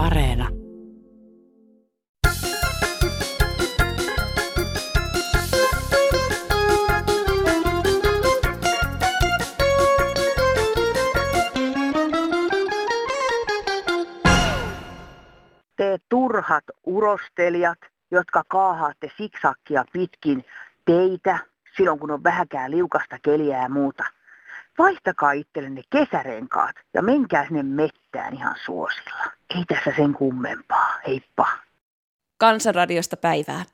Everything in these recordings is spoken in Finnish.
Areena. Te turhat urostelijat, jotka kaahaatte siksakkia pitkin teitä silloin, kun on vähäkään liukasta keliä ja muuta. Vaihtakaa itsellenne kesärenkaat ja menkää sinne mettään ihan suosilla. Ei tässä sen kummempaa. Heippa. Kansanradiosta päivää.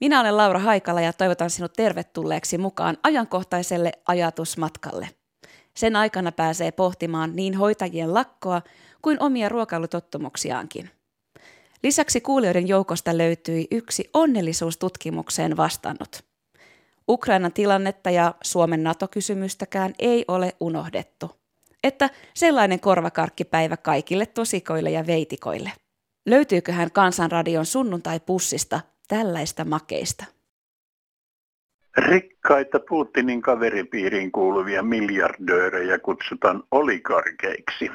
Minä olen Laura Haikala ja toivotan sinut tervetulleeksi mukaan ajankohtaiselle ajatusmatkalle. Sen aikana pääsee pohtimaan niin hoitajien lakkoa kuin omia ruokailutottumuksiaankin. Lisäksi kuulijoiden joukosta löytyi yksi onnellisuustutkimukseen vastannut. Ukrainan tilannetta ja Suomen NATO-kysymystäkään ei ole unohdettu. Että sellainen korvakarkkipäivä kaikille tosikoille ja veitikoille. Löytyyköhän Kansanradion sunnuntai-pussista tällaista makeista? Rikkaita Putinin kaveripiiriin kuuluvia miljardöörejä kutsutaan oligarkeiksi.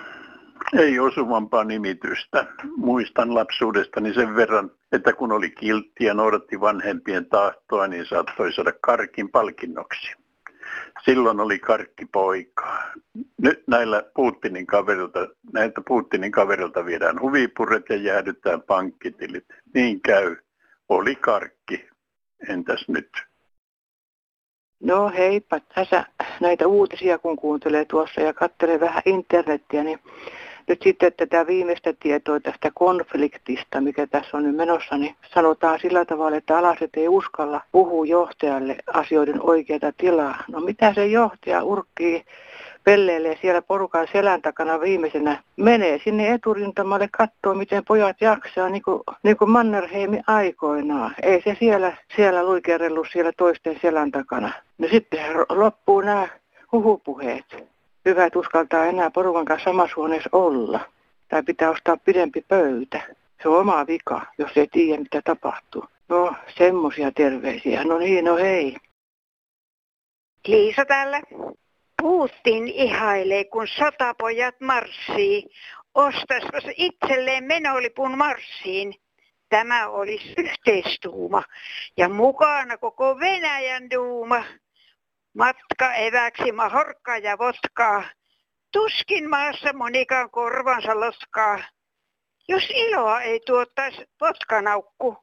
Ei osuvampaa nimitystä. Muistan lapsuudestani sen verran, että kun oli kiltti ja noudatti vanhempien tahtoa, niin saattoi saada karkin palkinnoksi. Silloin oli karkki poika. Nyt näillä Putinin kaverilta, näiltä Putinin kaverilta viedään huvipuret ja jäädytään pankkitilit. Niin käy. Oli karkki. Entäs nyt? No heippa, tässä näitä uutisia kun kuuntelee tuossa ja katselee vähän internettiä, niin nyt sitten tätä viimeistä tietoa tästä konfliktista, mikä tässä on nyt menossa, niin sanotaan sillä tavalla, että alaset ei uskalla puhua johtajalle asioiden oikeata tilaa. No mitä se johtaja urkkii pelleilee siellä porukan selän takana viimeisenä, menee sinne eturintamalle katsoa, miten pojat jaksaa, niin kuin, niin kuin Mannerheimi aikoinaan. Ei se siellä, siellä luikerellut siellä toisten selän takana. No sitten loppuu nämä huhupuheet hyvä, että uskaltaa enää porukan kanssa samassa huoneessa olla. Tai pitää ostaa pidempi pöytä. Se on oma vika, jos ei tiedä mitä tapahtuu. No, semmosia terveisiä. No niin, no hei. Liisa täällä. Putin ihailee, kun sotapojat marssii. Ostaispas itselleen menolipun marssiin. Tämä olisi yhteistuuma. Ja mukana koko Venäjän duuma matka eväksi mahorkkaa ja votkaa. Tuskin maassa monikaan korvansa loskaa. Jos iloa ei tuottaisi potkanaukku,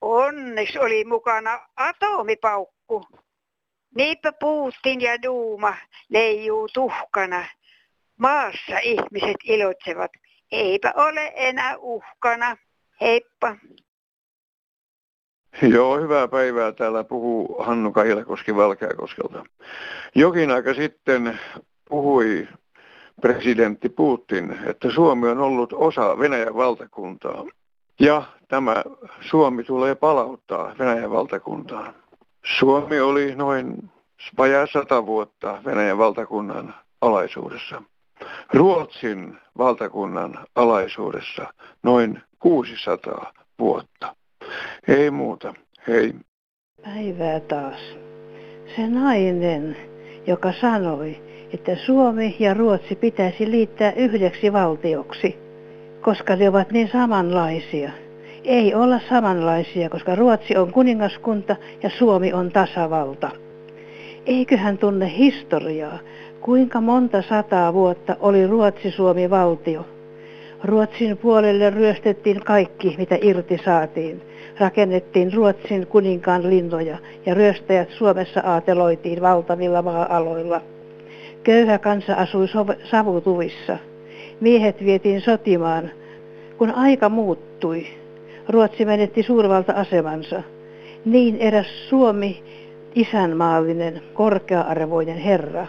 onneksi oli mukana atomipaukku. Niinpä Putin ja Duuma leijuu tuhkana. Maassa ihmiset iloitsevat, eipä ole enää uhkana. Heippa. Joo, hyvää päivää. Täällä puhuu Hannu Kahilakoski Valkeakoskelta. Jokin aika sitten puhui presidentti Putin, että Suomi on ollut osa Venäjän valtakuntaa. Ja tämä Suomi tulee palauttaa Venäjän valtakuntaan. Suomi oli noin vajaa sata vuotta Venäjän valtakunnan alaisuudessa. Ruotsin valtakunnan alaisuudessa noin 600 vuotta. Ei muuta. Hei. Päivää taas. Se nainen, joka sanoi, että Suomi ja Ruotsi pitäisi liittää yhdeksi valtioksi, koska ne ovat niin samanlaisia. Ei olla samanlaisia, koska Ruotsi on kuningaskunta ja Suomi on tasavalta. Eiköhän tunne historiaa, kuinka monta sataa vuotta oli Ruotsi-Suomi-valtio. Ruotsin puolelle ryöstettiin kaikki, mitä irti saatiin rakennettiin Ruotsin kuninkaan linnoja ja ryöstäjät Suomessa aateloitiin valtavilla maa-aloilla. Köyhä kansa asui savutuvissa. Miehet vietiin sotimaan. Kun aika muuttui, Ruotsi menetti suurvalta-asemansa. Niin eräs Suomi, isänmaallinen, korkea-arvoinen herra,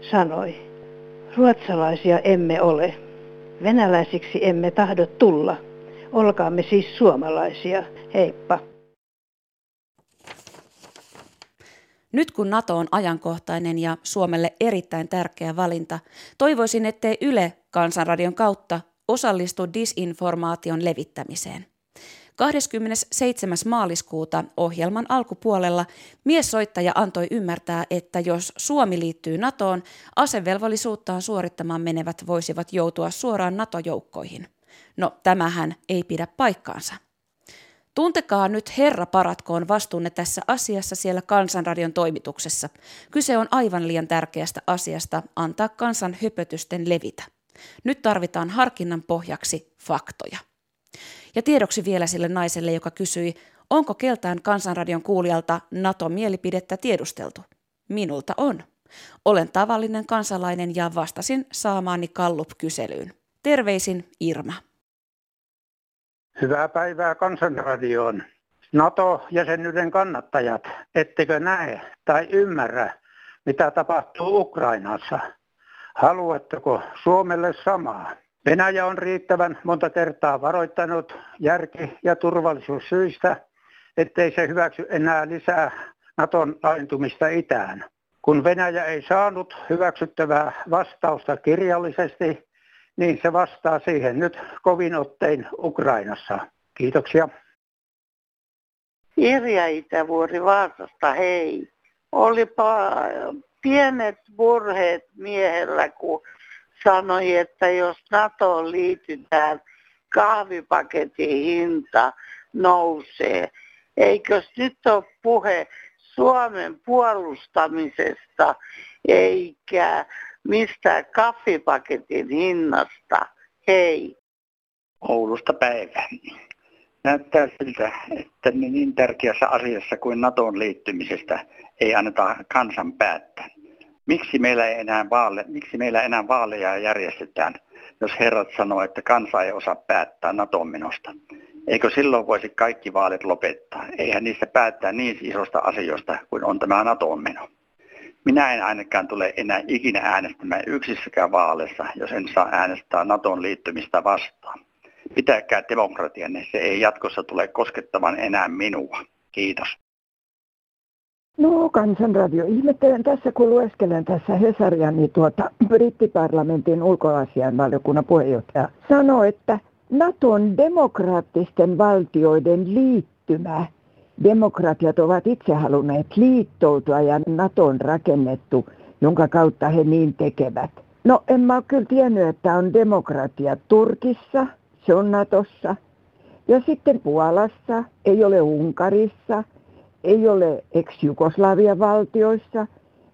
sanoi, ruotsalaisia emme ole, venäläisiksi emme tahdo tulla. Olkaamme siis suomalaisia. Heippa. Nyt kun NATO on ajankohtainen ja Suomelle erittäin tärkeä valinta, toivoisin, ettei Yle Kansanradion kautta osallistu disinformaation levittämiseen. 27. maaliskuuta ohjelman alkupuolella miessoittaja antoi ymmärtää, että jos Suomi liittyy NATOon, asevelvollisuuttaan suorittamaan menevät voisivat joutua suoraan NATO-joukkoihin. No tämähän ei pidä paikkaansa. Tuntekaa nyt Herra paratkoon vastuunne tässä asiassa siellä Kansanradion toimituksessa. Kyse on aivan liian tärkeästä asiasta antaa kansan höpötysten levitä. Nyt tarvitaan harkinnan pohjaksi faktoja. Ja tiedoksi vielä sille naiselle, joka kysyi, onko keltään Kansanradion kuulijalta NATO-mielipidettä tiedusteltu. Minulta on. Olen tavallinen kansalainen ja vastasin saamaani Kallup-kyselyyn. Terveisin Irma. Hyvää päivää Kansanradioon. NATO-jäsenyyden kannattajat, ettekö näe tai ymmärrä, mitä tapahtuu Ukrainassa? Haluatteko Suomelle samaa? Venäjä on riittävän monta kertaa varoittanut järki- ja turvallisuussyistä, ettei se hyväksy enää lisää Naton laajentumista itään. Kun Venäjä ei saanut hyväksyttävää vastausta kirjallisesti, niin se vastaa siihen nyt kovin ottein Ukrainassa. Kiitoksia. Irja Itävuori Vaasasta, hei. Olipa pienet murheet miehellä, kun sanoi, että jos NATO liitytään, kahvipaketin hinta nousee. Eikös nyt ole puhe Suomen puolustamisesta eikä mistä kaffipaketin hinnasta. Hei. Oulusta päivää. Näyttää siltä, että niin tärkeässä asiassa kuin NATOon liittymisestä ei anneta kansan päättää. Miksi meillä, ei enää vaale, miksi meillä enää vaaleja järjestetään, jos herrat sanoo, että kansa ei osaa päättää NATOon menosta? Eikö silloin voisi kaikki vaalit lopettaa? Eihän niistä päättää niin isosta asioista kuin on tämä NATOon meno. Minä en ainakaan tule enää ikinä äänestämään yksissäkään vaaleissa, jos en saa äänestää Naton liittymistä vastaan. Pitäkää demokratianne, se ei jatkossa tule koskettamaan enää minua. Kiitos. No kansanradio. Ihmettelen tässä, kun lueskelen tässä Hesaria, niin tuota, brittiparlamentin ulkoasianvaliokunnan puheenjohtaja sanoi, että Naton demokraattisten valtioiden liittymä Demokratiat ovat itse halunneet liittoutua ja NATO on rakennettu, jonka kautta he niin tekevät. No en mä ole kyllä tiennyt, että on demokratia Turkissa, se on Natossa. Ja sitten Puolassa, ei ole Unkarissa, ei ole ex-Jugoslavian valtioissa.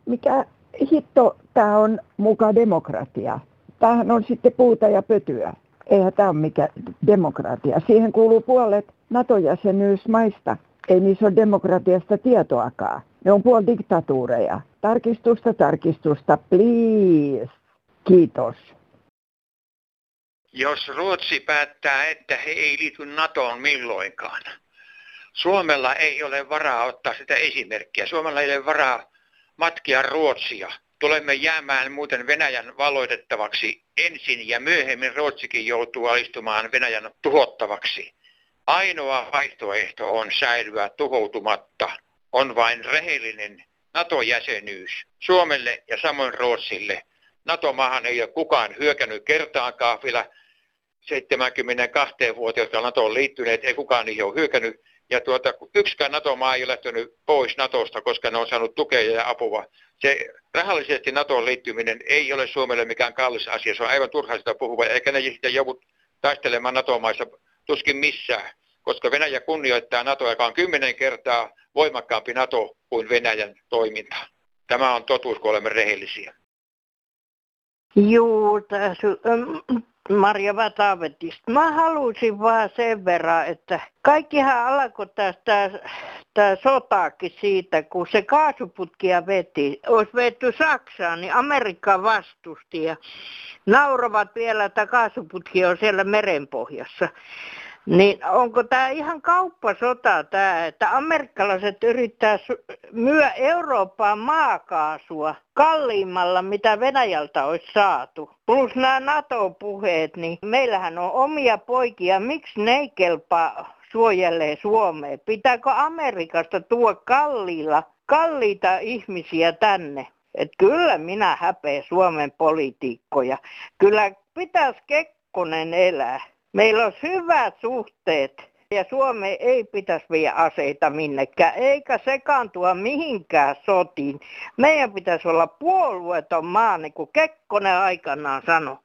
Mikä hitto tämä on muka demokratia? Tämähän on sitten puuta ja pötyä. Eihän tämä ole mikä demokratia. Siihen kuuluu puolet NATO-jäsenyysmaista. Ei niissä ole demokratiasta tietoakaan. Ne on puoli diktatuureja. Tarkistusta, tarkistusta, please. Kiitos. Jos Ruotsi päättää, että he ei liity NATOon milloinkaan, Suomella ei ole varaa ottaa sitä esimerkkiä. Suomella ei ole varaa matkia Ruotsia. Tulemme jäämään muuten Venäjän valoitettavaksi ensin ja myöhemmin Ruotsikin joutuu alistumaan Venäjän tuhottavaksi. Ainoa vaihtoehto on säilyä tuhoutumatta. On vain rehellinen NATO-jäsenyys Suomelle ja samoin Ruotsille. NATO-maahan ei ole kukaan hyökännyt kertaakaan vielä 72 vuotta, jotka NATO on liittyneet, ei kukaan niihin ole hyökännyt. Ja tuota, yksikään NATO-maa ei ole lähtenyt pois NATOsta, koska ne on saanut tukea ja apua. Se rahallisesti NATOon liittyminen ei ole Suomelle mikään kallis asia, se on aivan turha sitä puhua, eikä ne sitten joudut taistelemaan NATO-maissa tuskin missään koska Venäjä kunnioittaa NATO, joka on kymmenen kertaa voimakkaampi NATO kuin Venäjän toiminta. Tämä on totuus, kun olemme rehellisiä. Juu, tässä Marja Vatavetista. Mä halusin vaan sen verran, että kaikkihan alkoi tästä tämä sotaakin siitä, kun se kaasuputkia veti, olisi vetty Saksaan, niin Amerikka vastusti ja nauravat vielä, että kaasuputki on siellä merenpohjassa. Niin onko tämä ihan kauppasota tämä, että amerikkalaiset yrittää myö Eurooppaan maakaasua kalliimmalla, mitä Venäjältä olisi saatu. Plus nämä NATO-puheet, niin meillähän on omia poikia. Miksi ne ei kelpaa suojelee Suomeen? Pitääkö Amerikasta tuo kalliilla, kalliita ihmisiä tänne? Et kyllä minä häpeä Suomen politiikkoja. Kyllä pitäisi Kekkonen elää. Meillä on hyvät suhteet ja Suome ei pitäisi viedä aseita minnekään, eikä sekaantua mihinkään sotiin. Meidän pitäisi olla puolueeton maa, niin kuin Kekkonen aikanaan sanoi.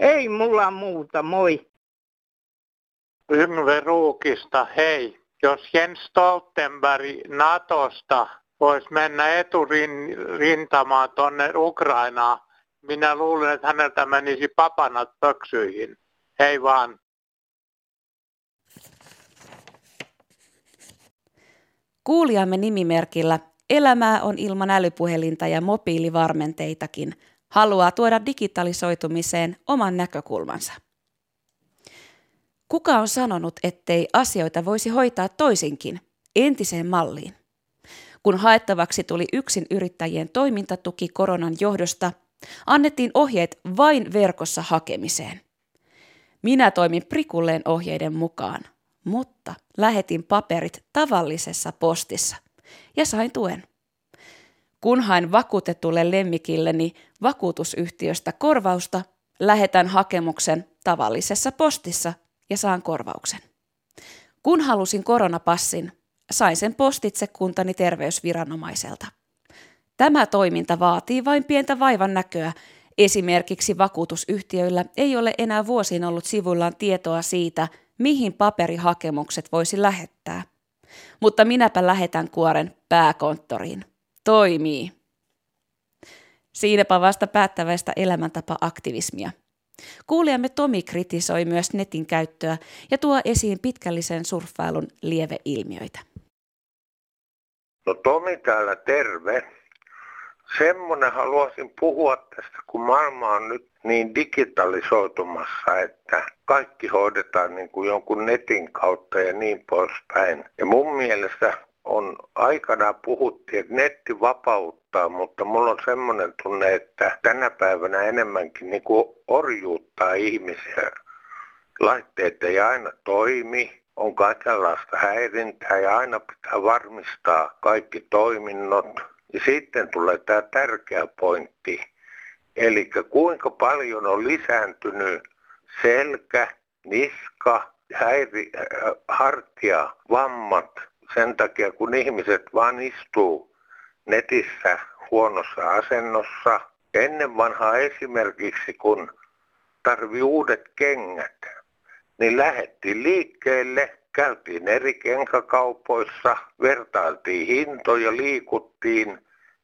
Ei mulla muuta, moi. Yngve Ruukista, hei. Jos Jens Stoltenberg Natosta voisi mennä eturintamaan tuonne Ukrainaan, minä luulen, että häneltä menisi papanat pöksyihin. Hei vaan. Kuulijamme nimimerkillä Elämää on ilman älypuhelinta ja mobiilivarmenteitakin haluaa tuoda digitalisoitumiseen oman näkökulmansa. Kuka on sanonut, ettei asioita voisi hoitaa toisinkin, entiseen malliin? Kun haettavaksi tuli yksin yrittäjien toimintatuki koronan johdosta, annettiin ohjeet vain verkossa hakemiseen. Minä toimin prikulleen ohjeiden mukaan, mutta lähetin paperit tavallisessa postissa ja sain tuen. Kun hain vakuutetulle lemmikilleni vakuutusyhtiöstä korvausta, lähetän hakemuksen tavallisessa postissa ja saan korvauksen. Kun halusin koronapassin, sain sen postitse kuntani terveysviranomaiselta. Tämä toiminta vaatii vain pientä vaivan näköä. Esimerkiksi vakuutusyhtiöillä ei ole enää vuosiin ollut sivuillaan tietoa siitä, mihin paperihakemukset voisi lähettää. Mutta minäpä lähetän kuoren pääkonttoriin. Toimii. Siinäpä vasta päättäväistä elämäntapa-aktivismia. Kuulijamme Tomi kritisoi myös netin käyttöä ja tuo esiin pitkällisen surffailun lieveilmiöitä. No Tomi täällä terve. Semmoinen haluaisin puhua tästä, kun maailma on nyt niin digitalisoitumassa, että kaikki hoidetaan niin kuin jonkun netin kautta ja niin poispäin. Ja mun mielestä on aikana puhuttiin, että netti vapauttaa, mutta mulla on semmoinen tunne, että tänä päivänä enemmänkin niin kuin orjuuttaa ihmisiä. Laitteet ei aina toimi, on kaikenlaista häirintää ja aina pitää varmistaa kaikki toiminnot. Ja sitten tulee tämä tärkeä pointti, eli kuinka paljon on lisääntynyt selkä, niska, häiri, äh, hartia, vammat sen takia, kun ihmiset vaan istuu netissä huonossa asennossa. Ennen vanhaa esimerkiksi, kun tarvi uudet kengät, niin lähettiin liikkeelle, käytiin eri kenkäkaupoissa, vertailtiin hintoja, liikuttiin.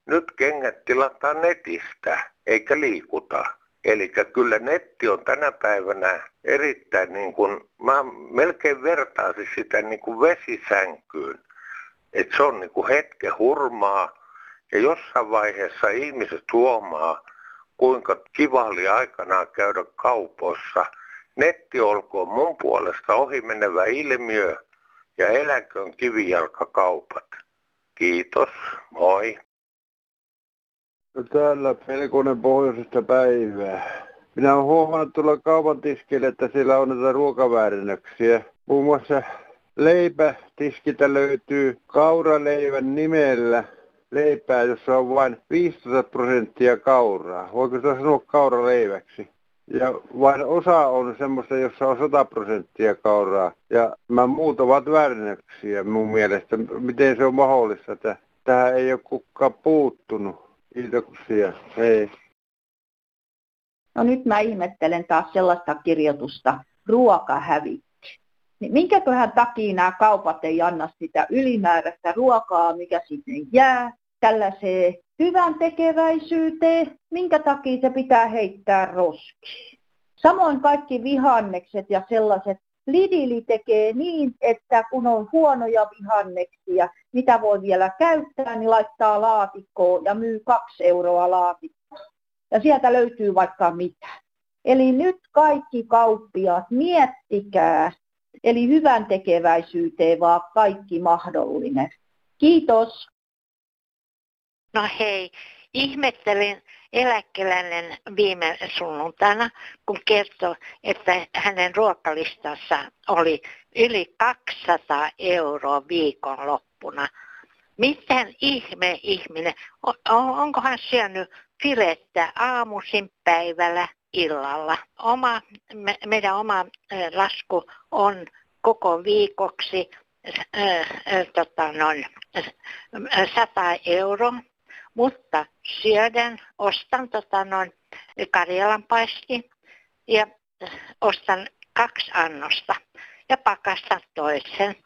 Nyt kengät tilataan netistä, eikä liikuta. Eli kyllä netti on tänä päivänä erittäin niin kuin, mä melkein vertaisin sitä niin kuin vesisänkyyn. Että se on niin kuin hetken hurmaa ja jossain vaiheessa ihmiset huomaa, kuinka kiva oli aikanaan käydä kaupoissa. Netti olkoon mun puolesta ohimenevä ilmiö ja eläköön kivijalkakaupat. Kiitos, moi. No täällä Pelkonen pohjoisesta päivää. Minä olen huomannut tuolla kaupan tiskille, että siellä on näitä ruokaväärennöksiä. Muun muassa leipätiskiltä löytyy kauraleivän nimellä leipää, jossa on vain 15 prosenttia kauraa. Voiko sitä sanoa kauraleiväksi? Ja vain osa on semmoista, jossa on 100 prosenttia kauraa. Ja mä muut ovat väärennöksiä mun mielestä. Miten se on mahdollista, että tähän ei ole kukaan puuttunut? Kiitoksia. Hei. No nyt mä ihmettelen taas sellaista kirjoitusta, ruokahävikki. Niin minkäköhän takia nämä kaupat ei anna sitä ylimääräistä ruokaa, mikä sinne jää, tällaiseen hyvän tekeväisyyteen, minkä takia se pitää heittää roskiin. Samoin kaikki vihannekset ja sellaiset Lidili tekee niin, että kun on huonoja vihanneksia, mitä voi vielä käyttää, niin laittaa laatikkoon ja myy kaksi euroa laatikkoa. Ja sieltä löytyy vaikka mitä. Eli nyt kaikki kauppiaat, miettikää, eli hyvän tekeväisyyteen vaan kaikki mahdollinen. Kiitos. No hei, ihmettelin eläkeläinen viime sunnuntaina, kun kertoi, että hänen ruokalistassa oli yli 200 euroa viikonloppuna. Miten ihme ihminen, onko hän syönyt filettä aamuisin päivällä illalla? Oma, me, meidän oma lasku on koko viikoksi äh, äh, tota noin, äh, 100 euroa mutta syödän, ostan tota noin Karjalan paisti ja ostan kaksi annosta. ja pakastaa toisen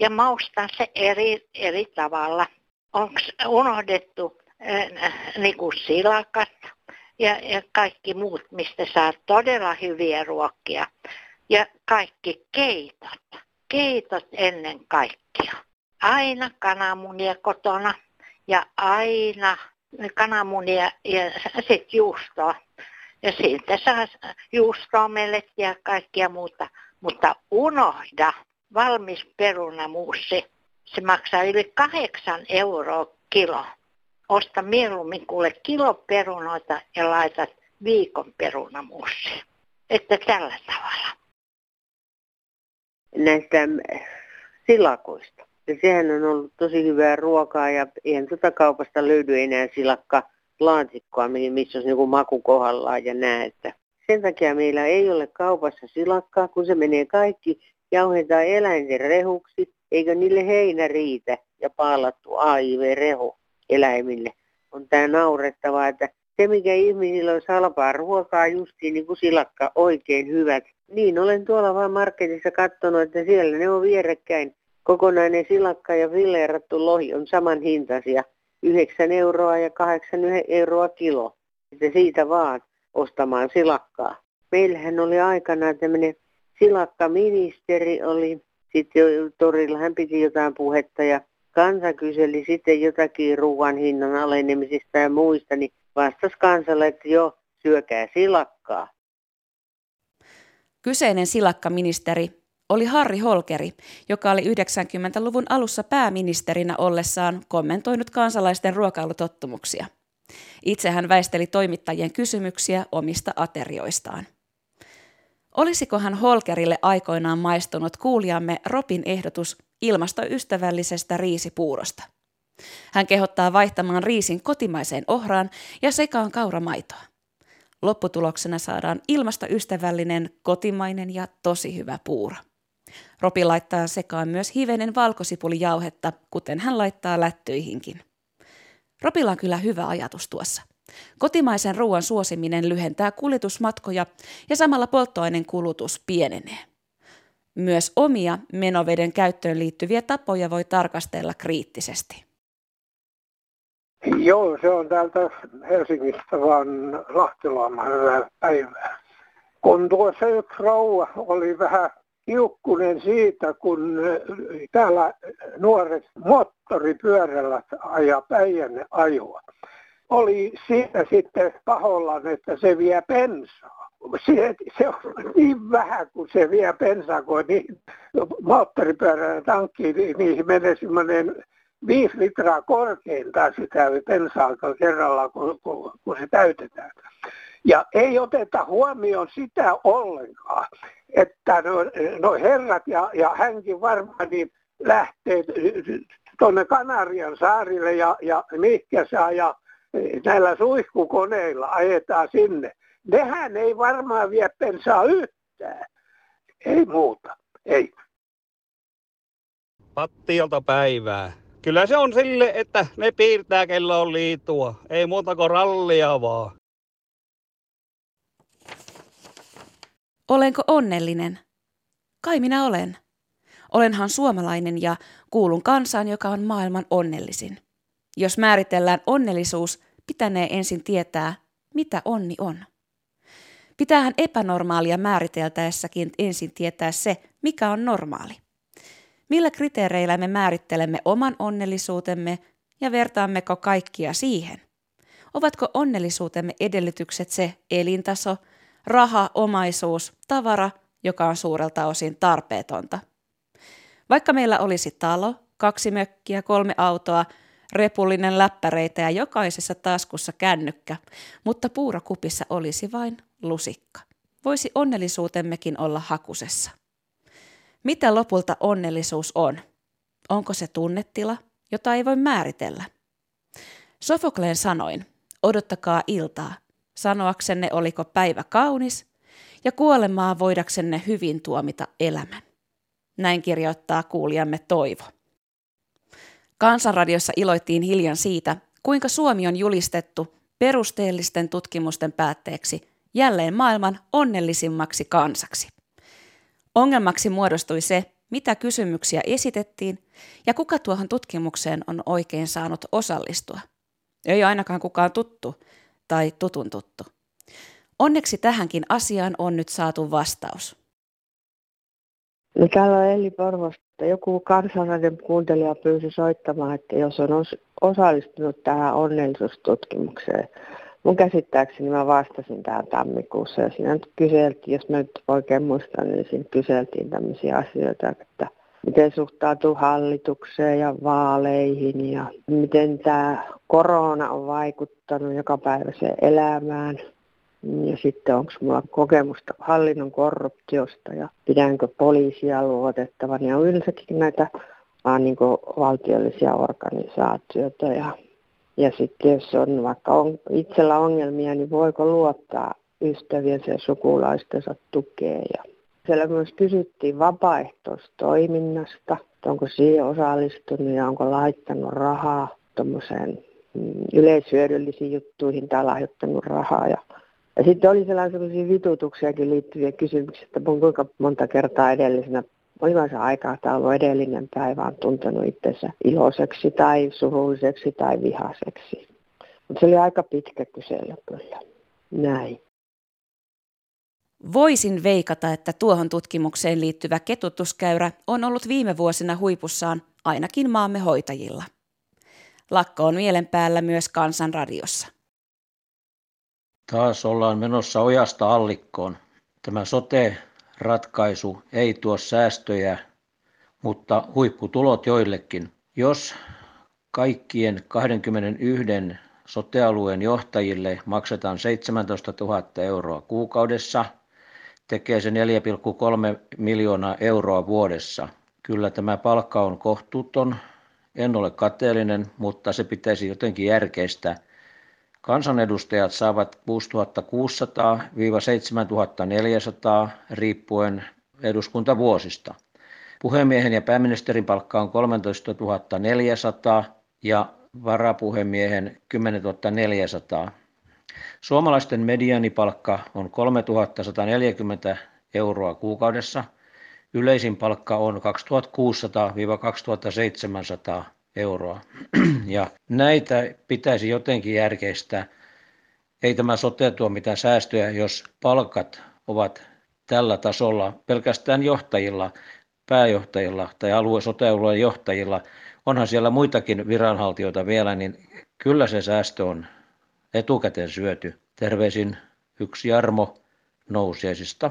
ja maustaa se eri, eri tavalla. Onko unohdettu äh, niin kuin silakat ja, ja kaikki muut, mistä saa todella hyviä ruokkia. Ja kaikki keitot. Keitot ennen kaikkea. Aina kananmunia kotona ja aina kananmunia ja sitten juustoa. Ja siitä saa juustoa, mellettiä ja kaikkia muuta. Mutta unohda valmis perunamuussi. Se maksaa yli kahdeksan euroa kilo. Osta mieluummin kuule kilo perunoita ja laitat viikon perunamuussiin. Että tällä tavalla. Näistä silakoista. Ja sehän on ollut tosi hyvää ruokaa ja eihän tuota kaupasta löydy enää silakka laatikkoa, missä olisi niin maku kohdallaan ja näin. Että sen takia meillä ei ole kaupassa silakkaa, kun se menee kaikki jauhetaan eläinten rehuksi, eikö niille heinä riitä ja paalattu AIV-rehu eläimille. On tämä naurettavaa, että se mikä ihmisillä on halpaa ruokaa justiin niin kuin silakka oikein hyvät. Niin olen tuolla vaan marketissa katsonut, että siellä ne on vierekkäin. Kokonainen silakka ja filleerattu lohi on saman hintaisia. 9 euroa ja 8 euroa kilo. Että siitä vaan ostamaan silakkaa. Meillähän oli aikana tämmöinen silakkaministeri oli, sitten torilla hän piti jotain puhetta ja kansa kyseli sitten jotakin ruoan hinnan alenemisista ja muista, niin vastasi kansalle, että jo syökää silakkaa. Kyseinen silakkaministeri oli Harri Holkeri, joka oli 90-luvun alussa pääministerinä ollessaan kommentoinut kansalaisten ruokailutottumuksia. Itse hän väisteli toimittajien kysymyksiä omista aterioistaan. Olisikohan Holkerille aikoinaan maistunut kuulijamme Robin ehdotus ilmastoystävällisestä riisipuurosta? Hän kehottaa vaihtamaan riisin kotimaiseen ohraan ja sekaan kauramaitoa. Lopputuloksena saadaan ilmastoystävällinen, kotimainen ja tosi hyvä puuro. Ropi laittaa sekaan myös hivenen valkosipulijauhetta, kuten hän laittaa lättyihinkin. Ropilla on kyllä hyvä ajatus tuossa. Kotimaisen ruoan suosiminen lyhentää kuljetusmatkoja ja samalla polttoaineen kulutus pienenee. Myös omia menoveden käyttöön liittyviä tapoja voi tarkastella kriittisesti. Joo, se on täältä Helsingistä vaan Lahtilaama hyvää päivää. Kun tuossa yksi rouva oli vähän kiukkunen siitä, kun täällä nuoret moottoripyörällä ajaa Päijänne ajoa oli siitä sitten pahollaan, että se vie pensaa. Se, se on niin vähän, kun se vie pensaa, kun niin moottoripyörän tankkiin, niin niihin menee semmoinen viisi litraa korkeintaan sitä pensaa kerralla, kun, kun, kun se täytetään. Ja ei oteta huomioon sitä ollenkaan, että no, no herrat ja, ja hänkin varmaan niin lähtee tuonne Kanarian saarille ja, ja mihinkä se ajaa näillä suihkukoneilla ajetaan sinne. Nehän ei varmaan vie pensaa yhtään. Ei muuta, ei. Pattiolta päivää. Kyllä se on sille, että ne piirtää, kello on liitua. Ei muuta kuin rallia vaan. Olenko onnellinen? Kai minä olen. Olenhan suomalainen ja kuulun kansaan, joka on maailman onnellisin. Jos määritellään onnellisuus, pitänee ensin tietää, mitä onni on. Pitäähän epänormaalia määriteltäessäkin ensin tietää se, mikä on normaali. Millä kriteereillä me määrittelemme oman onnellisuutemme ja vertaammeko kaikkia siihen? Ovatko onnellisuutemme edellytykset se elintaso, raha, omaisuus, tavara, joka on suurelta osin tarpeetonta? Vaikka meillä olisi talo, kaksi mökkiä, kolme autoa – repullinen läppäreitä ja jokaisessa taskussa kännykkä, mutta puurokupissa olisi vain lusikka. Voisi onnellisuutemmekin olla hakusessa. Mitä lopulta onnellisuus on? Onko se tunnetila, jota ei voi määritellä? Sofokleen sanoin, odottakaa iltaa, sanoaksenne oliko päivä kaunis ja kuolemaa voidaksenne hyvin tuomita elämän. Näin kirjoittaa kuulijamme Toivo. Kansanradiossa iloittiin hiljan siitä, kuinka Suomi on julistettu perusteellisten tutkimusten päätteeksi jälleen maailman onnellisimmaksi kansaksi. Ongelmaksi muodostui se, mitä kysymyksiä esitettiin ja kuka tuohon tutkimukseen on oikein saanut osallistua. Ei ainakaan kukaan tuttu tai tutun tuttu. Onneksi tähänkin asiaan on nyt saatu vastaus. No täällä on Elli Porvosta. Joku kansalainen kuuntelija pyysi soittamaan, että jos on osallistunut tähän onnellisuustutkimukseen. Mun käsittääkseni mä vastasin tähän tammikuussa ja siinä nyt kyseltiin, jos mä nyt oikein muistan, niin siinä kyseltiin tämmöisiä asioita, että miten suhtautuu hallitukseen ja vaaleihin ja miten tämä korona on vaikuttanut joka päiväiseen elämään. Ja sitten onko mulla kokemusta hallinnon korruptiosta ja pidänkö poliisia luotettavan ja yleensäkin näitä vaan niin valtiollisia organisaatioita. Ja, ja sitten jos on vaikka on itsellä ongelmia, niin voiko luottaa ystäviensä ja sukulaistensa tukeen. Ja siellä myös kysyttiin vapaaehtoistoiminnasta, onko siihen osallistunut ja onko laittanut rahaa tuommoiseen mm, yleishyödyllisiin juttuihin tai lahjoittanut rahaa. Ja, ja sitten oli sellaisia vitutuksiakin liittyviä kysymyksiä, että kuinka monta kertaa edellisenä se aikaa tämä ollut edellinen päivä on tuntenut itsensä iloiseksi tai surulliseksi tai vihaseksi. Mutta se oli aika pitkä kysely kyllä. Näin. Voisin veikata, että tuohon tutkimukseen liittyvä ketutuskäyrä on ollut viime vuosina huipussaan ainakin maamme hoitajilla. Lakko on mielen päällä myös kansanradiossa. Taas ollaan menossa ojasta allikkoon. Tämä sote-ratkaisu ei tuo säästöjä, mutta huipputulot joillekin. Jos kaikkien 21 sotealueen johtajille maksetaan 17 000 euroa kuukaudessa – tekee se 4,3 miljoonaa euroa vuodessa. Kyllä tämä palkka on kohtuuton, en ole kateellinen, mutta se pitäisi jotenkin järkeistä. Kansanedustajat saavat 6600-7400 riippuen eduskuntavuosista. Puhemiehen ja pääministerin palkka on 13 400 ja varapuhemiehen 10 400. Suomalaisten medianipalkka on 3140 euroa kuukaudessa. Yleisin palkka on 2600-2700 euroa. Ja näitä pitäisi jotenkin järkeistää. Ei tämä sote tuo mitään säästöjä, jos palkat ovat tällä tasolla pelkästään johtajilla, pääjohtajilla tai alue sote-alueen johtajilla. Onhan siellä muitakin viranhaltijoita vielä, niin kyllä se säästö on etukäteen syöty. Terveisin yksi Jarmo Nousiaisista.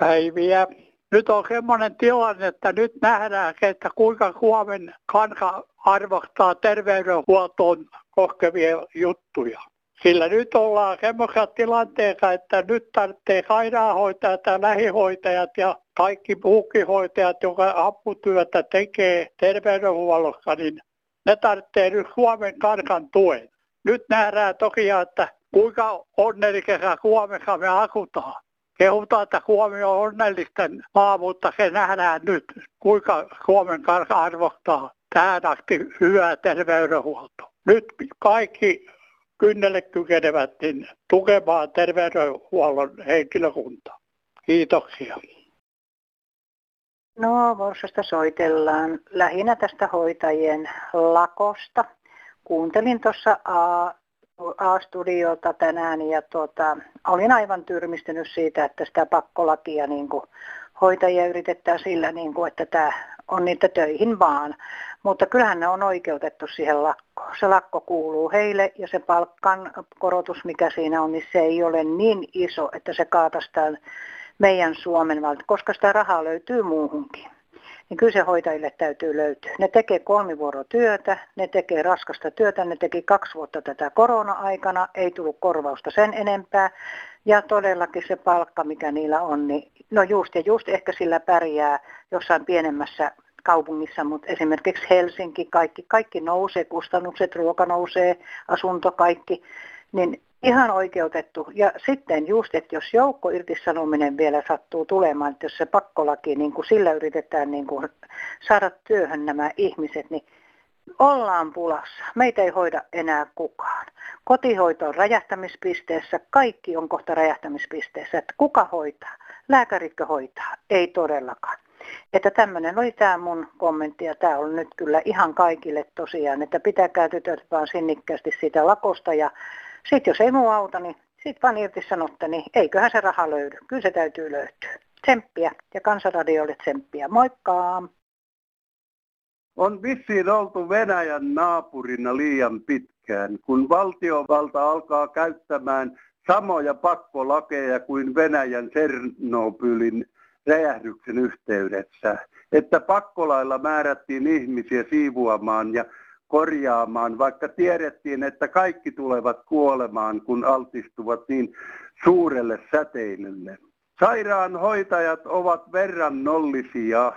Päiviä. Nyt on semmoinen tilanne, että nyt nähdään, että kuinka Suomen kansa arvostaa terveydenhuoltoon koskevia juttuja. Sillä nyt ollaan semmoisessa tilanteessa, että nyt tarvitsee sairaanhoitajat ja lähihoitajat ja kaikki muukin hoitajat, joka aputyötä tekee terveydenhuollossa, niin ne tarvitsee nyt Suomen kansan tuen. Nyt nähdään toki, että kuinka onnellisessa Suomessa me asutaan. Kehutaan, että Suomi on onnellisten maa, mutta se nähdään nyt, kuinka Suomen kanssa arvostaa tähän asti hyvää terveydenhuoltoa. Nyt kaikki kynnelle kykenevät niin tukemaan terveydenhuollon henkilökuntaa. Kiitoksia. No, Vorsasta soitellaan lähinnä tästä hoitajien lakosta kuuntelin tuossa A-studiota tänään ja tuota, olin aivan tyrmistynyt siitä, että sitä pakkolakia niin kuin hoitajia yritetään sillä, niin kuin, että tämä on niitä töihin vaan. Mutta kyllähän ne on oikeutettu siihen lakkoon. Se lakko kuuluu heille ja se palkkan korotus, mikä siinä on, niin se ei ole niin iso, että se kaataisi meidän Suomen valta, koska sitä rahaa löytyy muuhunkin niin kyllä se hoitajille täytyy löytyä. Ne tekee kolmivuorotyötä, ne tekee raskasta työtä, ne teki kaksi vuotta tätä korona-aikana, ei tullut korvausta sen enempää. Ja todellakin se palkka, mikä niillä on, niin no just ja just ehkä sillä pärjää jossain pienemmässä kaupungissa, mutta esimerkiksi Helsinki, kaikki, kaikki nousee, kustannukset, ruoka nousee, asunto, kaikki, niin Ihan oikeutettu. Ja sitten just, että jos joukko irtisanominen vielä sattuu tulemaan, että jos se pakkolaki, niin kuin sillä yritetään niin kuin saada työhön nämä ihmiset, niin Ollaan pulassa. Meitä ei hoida enää kukaan. Kotihoito on räjähtämispisteessä. Kaikki on kohta räjähtämispisteessä. Että kuka hoitaa? Lääkäritkö hoitaa? Ei todellakaan. Että tämmöinen oli tämä mun kommentti ja tämä on nyt kyllä ihan kaikille tosiaan, että pitäkää tytöt vaan sinnikkäästi siitä lakosta ja sitten jos ei muu auta, niin sitten vaan irtisanotte, niin eiköhän se raha löydy. Kyllä se täytyy löytyä. Tsemppiä ja kansanradioille tsemppiä. Moikka! On vissiin oltu Venäjän naapurina liian pitkään, kun valtiovalta alkaa käyttämään samoja pakkolakeja kuin Venäjän Sernobylin räjähdyksen yhteydessä, että pakkolailla määrättiin ihmisiä siivuamaan ja korjaamaan, vaikka tiedettiin, että kaikki tulevat kuolemaan, kun altistuvat niin suurelle säteilylle. Sairaanhoitajat ovat verrannollisia,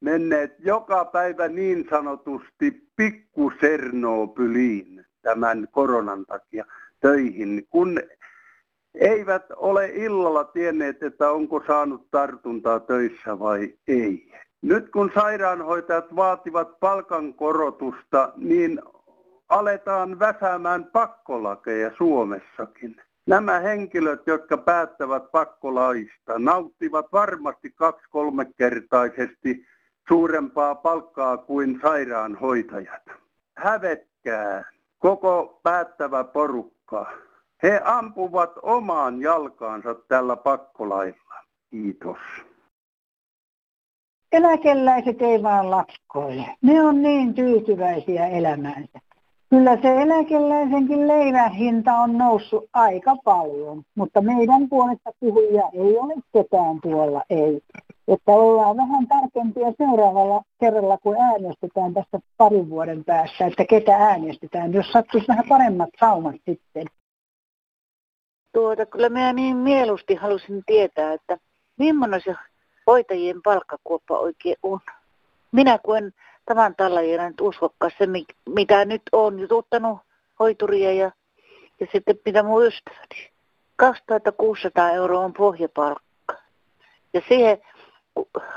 menneet joka päivä niin sanotusti pikkusernopyliin tämän koronan takia töihin, kun eivät ole illalla tienneet, että onko saanut tartuntaa töissä vai ei. Nyt kun sairaanhoitajat vaativat palkankorotusta, niin aletaan väsäämään pakkolakeja Suomessakin. Nämä henkilöt, jotka päättävät pakkolaista, nauttivat varmasti kaksi-kolmekertaisesti suurempaa palkkaa kuin sairaanhoitajat. Hävetkää koko päättävä porukka. He ampuvat omaan jalkaansa tällä pakkolailla. Kiitos. Eläkeläiset ei vaan lakkoile. Ne on niin tyytyväisiä elämäänsä. Kyllä se eläkeläisenkin leivän hinta on noussut aika paljon, mutta meidän puolesta puhujia ei ole ketään tuolla, ei. Että ollaan vähän tarkempia seuraavalla kerralla, kun äänestetään tästä parin vuoden päästä, että ketä äänestetään, jos sattuisi vähän paremmat saumat sitten. Tuota, kyllä minä niin mieluusti halusin tietää, että millainen se hoitajien palkkakuoppa oikein on. Minä kun tavan tallajana nyt uskokaan se, mitä nyt on jututtanut hoituria ja, ja sitten mitä mun ystäväni. 2600 euroa on pohjapalkka. Ja siihen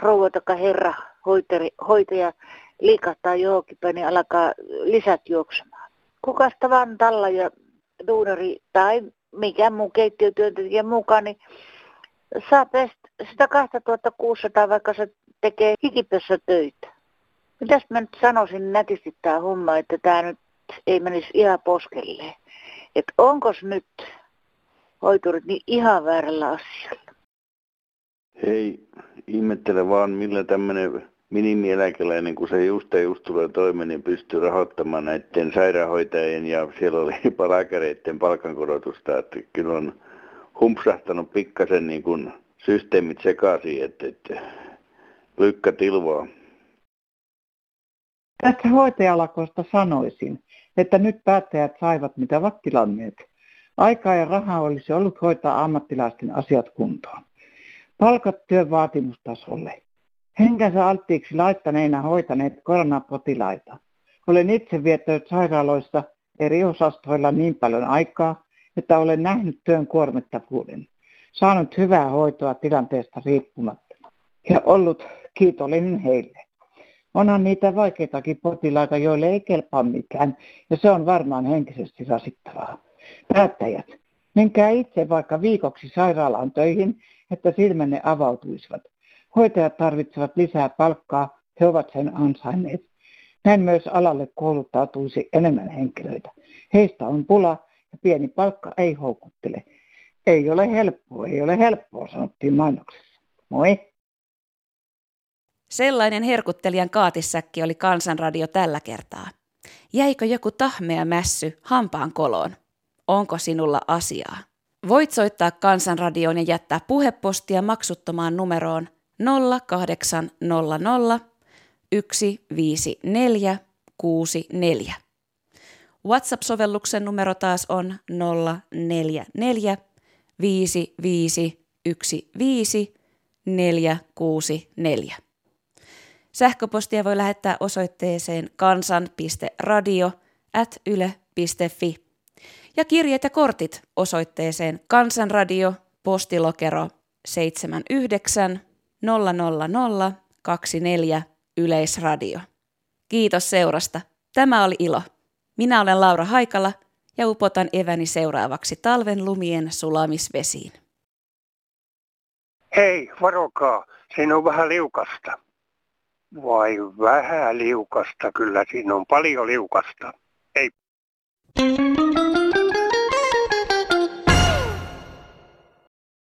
rouva herra hoitari, hoitaja liikahtaa johonkin päin, niin alkaa lisät juoksemaan. Kukas tavan talla ja duunari tai mikä muu keittiötyöntekijä mukaan, niin saa sitä 2600, vaikka se tekee hikipössä töitä. Mitäs mä nyt sanoisin nätisti tämä homma, että tämä nyt ei menisi ihan poskelleen. Että onko nyt hoiturit niin ihan väärällä asialla? Hei, ihmettele vaan millä tämmöinen minimieläkeläinen, kun se just ja just tulee toimeen, niin pystyy rahoittamaan näiden sairaanhoitajien ja siellä oli lääkäreiden palkankorotusta, että kyllä on humpsahtanut pikkasen niin kuin systeemit sekaisin, että, että lykkä tilvoa. Tästä hoitajalakosta sanoisin, että nyt päättäjät saivat mitä ovat tilanneet. Aikaa ja rahaa olisi ollut hoitaa ammattilaisten asiat kuntoon. Palkat työn vaatimustasolle. Henkensä alttiiksi laittaneina hoitaneet koronapotilaita. Olen itse viettänyt sairaaloissa eri osastoilla niin paljon aikaa, että olen nähnyt työn kuormittavuuden. Saanut hyvää hoitoa tilanteesta riippumatta ja ollut kiitollinen heille. Onhan niitä vaikeitakin potilaita, joille ei kelpaa mikään, ja se on varmaan henkisesti rasittavaa. Päättäjät, menkää itse vaikka viikoksi sairaalaan töihin, että silmänne avautuisivat. Hoitajat tarvitsevat lisää palkkaa, he ovat sen ansainneet. Näin myös alalle kouluttautuisi enemmän henkilöitä. Heistä on pula ja pieni palkka ei houkuttele. Ei ole helppoa, ei ole helppoa, sanottiin mainoksessa. Moi! Sellainen herkuttelijan kaatissäkki oli kansanradio tällä kertaa. Jäikö joku tahmea mässy hampaan koloon? Onko sinulla asiaa? Voit soittaa kansanradioon ja jättää puhepostia maksuttomaan numeroon 0800 154 64. WhatsApp-sovelluksen numero taas on 044 5515 464. Sähköpostia voi lähettää osoitteeseen kansan.radio at yle.fi ja kirjeet ja kortit osoitteeseen Kansanradio, postilokero 79 000 24 Yleisradio. Kiitos seurasta. Tämä oli ilo. Minä olen Laura Haikala ja upotan eväni seuraavaksi talven lumien sulamisvesiin. Hei, varokaa, siinä on vähän liukasta. Vai vähän liukasta, kyllä siinä on paljon liukasta. Hei.